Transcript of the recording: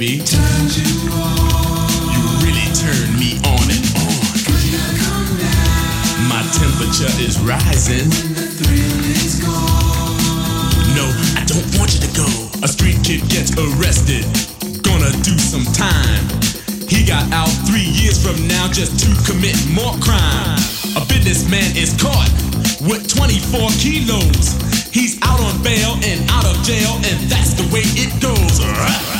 baby. Turned you on. You really turn me on and on. My temperature is rising. Is no, I don't want you to go. A street kid gets arrested. Gonna do some time. He got out three years from now just to commit more crime. A businessman is caught with 24 kilos. He's out on bail and out of jail, and that's the way it goes.